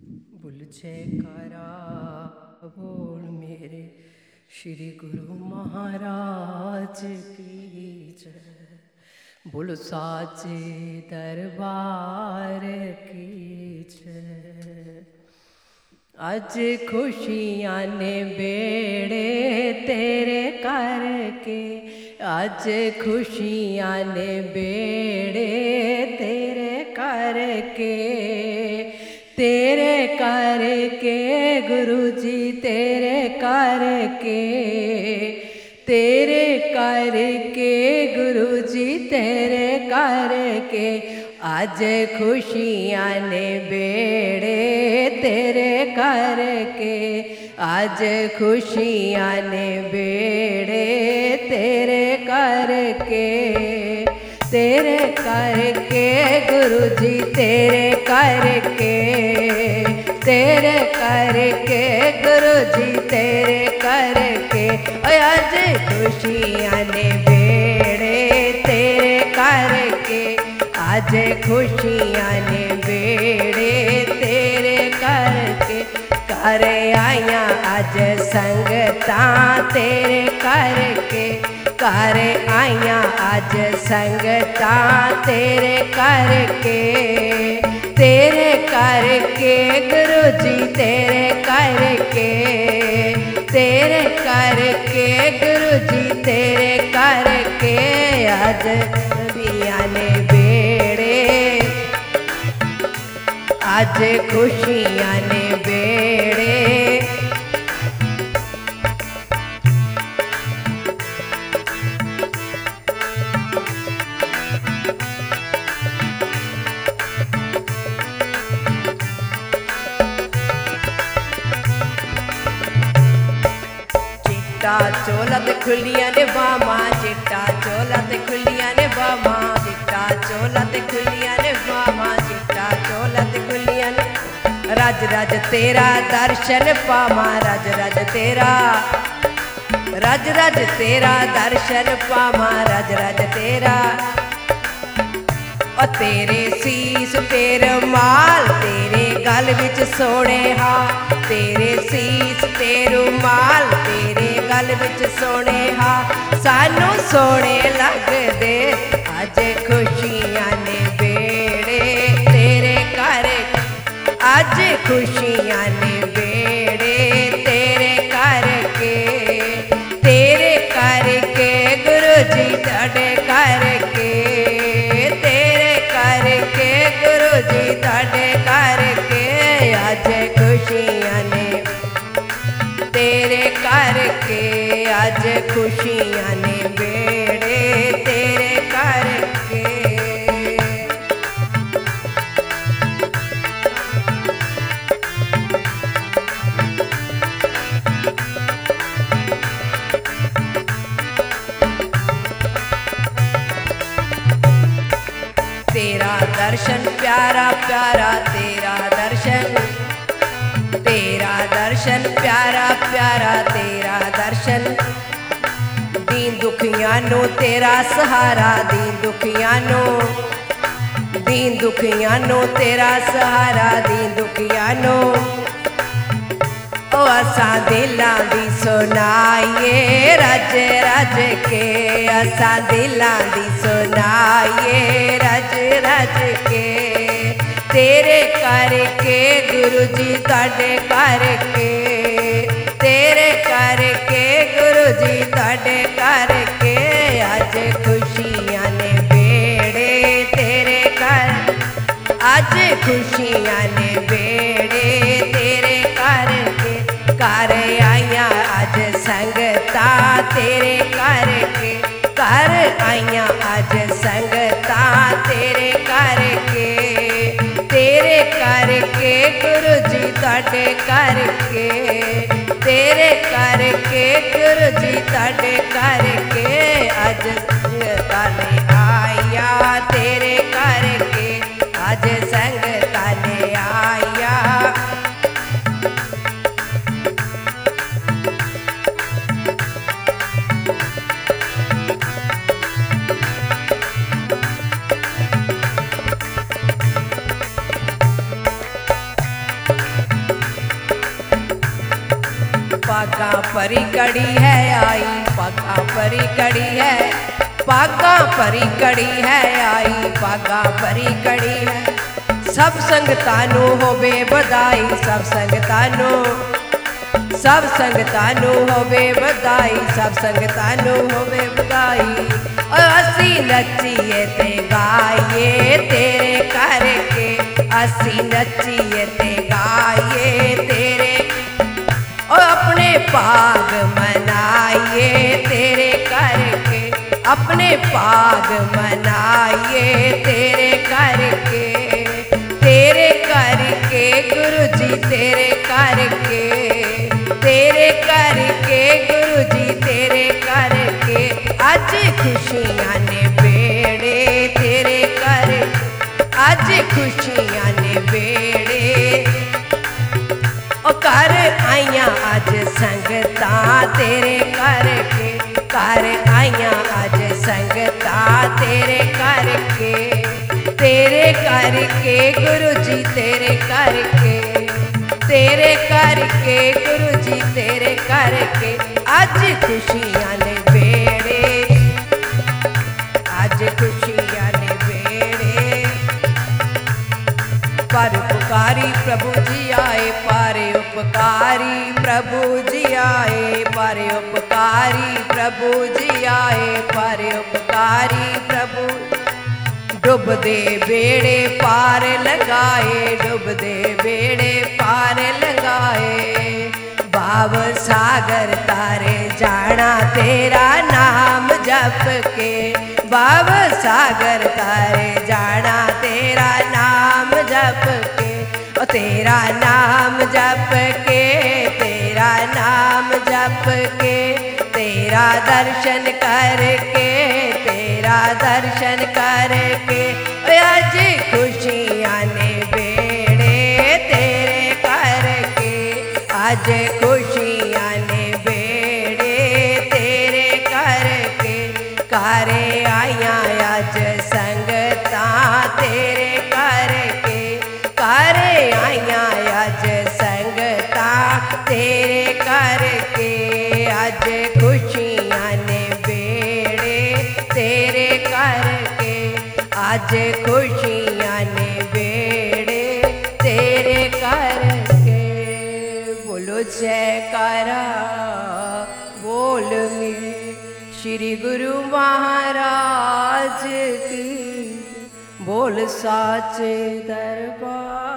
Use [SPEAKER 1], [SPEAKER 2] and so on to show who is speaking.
[SPEAKER 1] Bull कारा, बोल मेरे श्री गुरु महाराज की जय। बोल साचे दरबार की अज आज खुशियाँ ने बेड़े तेरे करके अज खुशियाँ ने बेड़े तेरे करके कार्य के गुरु जी तेरे कार्य के। तेरे कार्य के गुरु जी तेरे कार्य के। आज खुशियाँ ने बेड़े तेरे कार्य के। आज खुशियाँ ने बेड़े तेरे कार्य के। तेरे करके गुरु जी तेरे करके तेरे करके गुरु जी तेरे करके अज खुशियाँ ने बेड़े तेरे करके। आज खुशियाँ ने बेड़े तेरे करके। कर आया अज संगता तेरे करके। कर आया अज संगता तेरे करके। तेरे के गुरु जी तेरे करके तेरे करके गुरु जी तेरे करके, आज ने बेड़े। आज खुशियाँ ने बेड़े। चिट्टा, चोला ते खुलिया ने बामा चिट्टा, चोला ते खुलिया ने बामा चिट्टा, चोला ते खुलिया ने बामा चिट्टा, चोला ते खुलिया ने राज राज तेरा दर्शन पामा राज राज तेरा राज राज तेरा दर्शन पामा राज राज तेरा। और तेरे शीस तेरे माल, तेरे गल विच सोने हा, तेरे सीस, तेरू माल ਗਲ ਵਿੱਚ ਸੋਹਣੇ ਹਾ ਸਾਨੂੰ ਸੋਹਣੇ ਲੱਗਦੇ ਅੱਜ ਖੁਸ਼ੀਆਂ ਨੇ ਬੇੜੇ ਤੇਰੇ ਘਰ ਅੱਜ ਖੁਸ਼ੀਆਂ ਨੇ खुशियाँ ने बेड़े तेरे करके। तेरा दर्शन प्यारा प्यारा नो, तेरा सहारा दी दुखिया नो। दीन दुखिया नो, तेरा सहारा दी दुखिया नो। ओ, असा दिल दी सुनाइए, रज रज के। असा दिल दी सुनाइए, रज रज के। तेरे करके गुरु जी ताडे करके। तेरे करके गुरु जी ताडे करके। खुशियाँ ने बेड़े तेरे कर के कर आइया अज संगता तेरे कर के कर आइया अज संगता तेरे कर के तेरे कर के गुरु जी ताडे कर के, तेरे कर के गुरु जी ताडे कर परी कड़ी है, आई पगा परी कड़ी है पागा परी कड़ी है, आई पागा परी कड़ी है। सब संगतानु होवे बधाई, सब संगतानु सब संगतानु होवे बधाई, सब संगतानु होवे बधाई। और असी नचिए ते गाइए तेरे करके, असी नचिए ते गाइए अपने पाग मनाइए तेरे करके, अपने पाग मनाइए तेरे करके। तेरे करके गुरु जी तेरे करके। तेरे करके गुरु जी तेरे करके। आज खुशियाँ ने बेड़े तेरे कर आज खुशियाँ अज संगता तेरे करके, कर आइया आज संगता तेरे करके। तेरे करके गुरु जी तेरे करके तेरे करके गुरु जी तेरे करके। आज खुशियाँ प्रभु जी आए, पर उपकारी प्रभु जी आए, पर उपकारी प्रभु। डुब दे बेड़े पार लगाए डुब दे बेड़े पार लगाए। भाव सागर तारे जाना तेरा नाम जप के। भाव सागर तारे जाना तेरा नाम जप के। तेरा नाम जप के जप के, तेरा दर्शन करके, तेरा दर्शन करके। अज खुशियाँ ने बेड़े तेरे करके। आज खुशियाँ ने बेड़े तेरे करके। कारे आज ने बेड़े तेरे करके। बोलो, जयकारा, बोल मेरे। श्री गुरु महाराज की बोल साचे दरबार।